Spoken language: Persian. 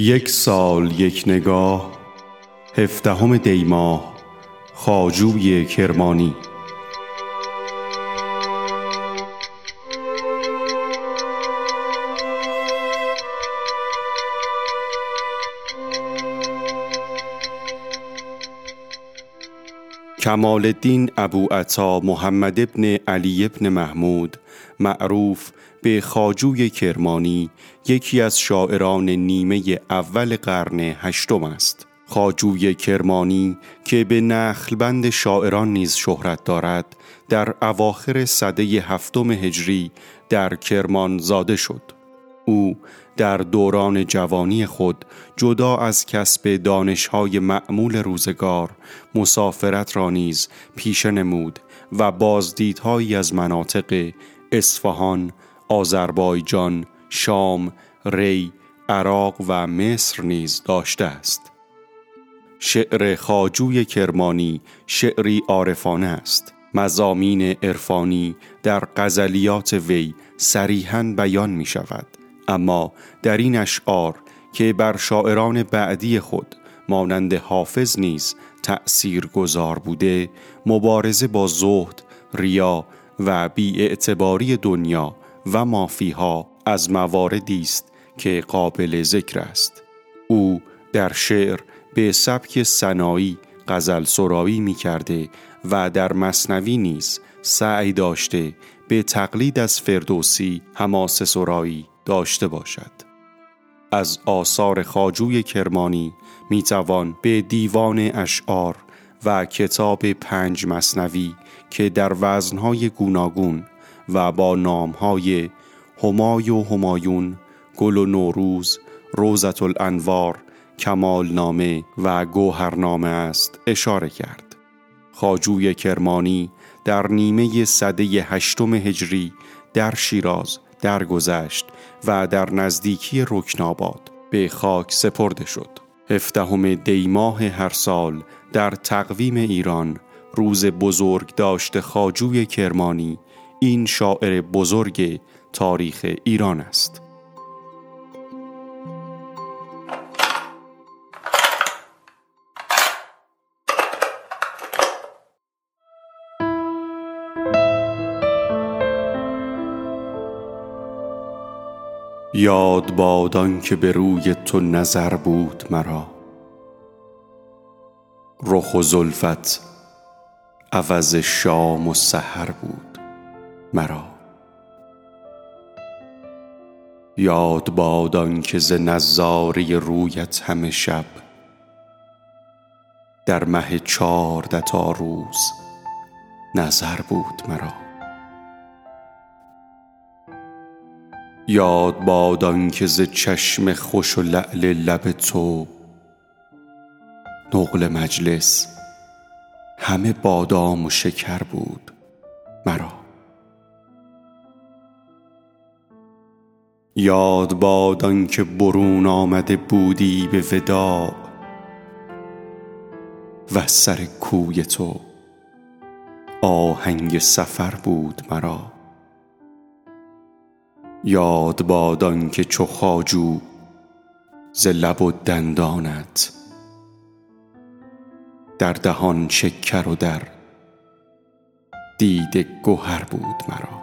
یک سال یک نگاه هفدهم دیماه خاجوی کرمانی. کمال الدین ابو عطا محمد ابن علی ابن محمود معروف به خاجوی کرمانی یکی از شاعران نیمه اول قرن هشتم است. خاجوی کرمانی که به نخلبند شاعران نیز شهرت دارد در اواخر صده هفتم هجری در کرمان زاده شد. او در دوران جوانی خود جدا از کسب دانشهای معمول روزگار مسافرت را نیز پیشه نمود و بازدیدهایی از مناطق اصفهان، آذربایجان، شام، ری، عراق و مصر نیز داشته است. شعر خاجوی کرمانی شعری عارفانه است. مزامین عرفانی در غزلیات وی صریحا بیان می شود. اما در این اشعار که بر شاعران بعدی خود مانند حافظ نیز تأثیر گذار بوده مبارزه با زهد، ریا و بیاعتباری دنیا و مافیها از مواردی است که قابل ذکر است. او در شعر به سبک سنایی غزل سرایی می کرده و در مصنوی نیز سعی داشته به تقلید از فردوسی حماس سرایی داشته باشد. از آثار خاجوی کرمانی می توان به دیوان اشعار و کتاب پنج مصنوی که در وزنهای گوناگون و با نامهای همای و همایون گل و نوروز روزت الانوار کمال نامه و گوهرنامه است اشاره کرد. خاجوی کرمانی در نیمه صده هشتم هجری در شیراز درگذشت و در نزدیکی رکناباد به خاک سپرده شد. هفدهم دیماه هر سال در تقویم ایران روز بزرگ داشت خاجوی کرمانی این شاعر بزرگ تاریخ ایران است. یاد بادان که به روی تو نظر بود مرا. رخ و زلفت عوض شام و سحر بود مرا. یاد بادان که ز نظاره رویت همه شب در مه چارده تا روز نظر بود مرا. یاد باد که ز چشم خوش و لعل لب تو نقل مجلس همه بادام و شکر بود مرا. یاد باد که برون آمده بودی به وداع و سر کوی تو آهنگ سفر بود مرا. یاد باد که چو خواجو ز لب و دندانت. در دهان شکر و در دیده گهر بود مرا.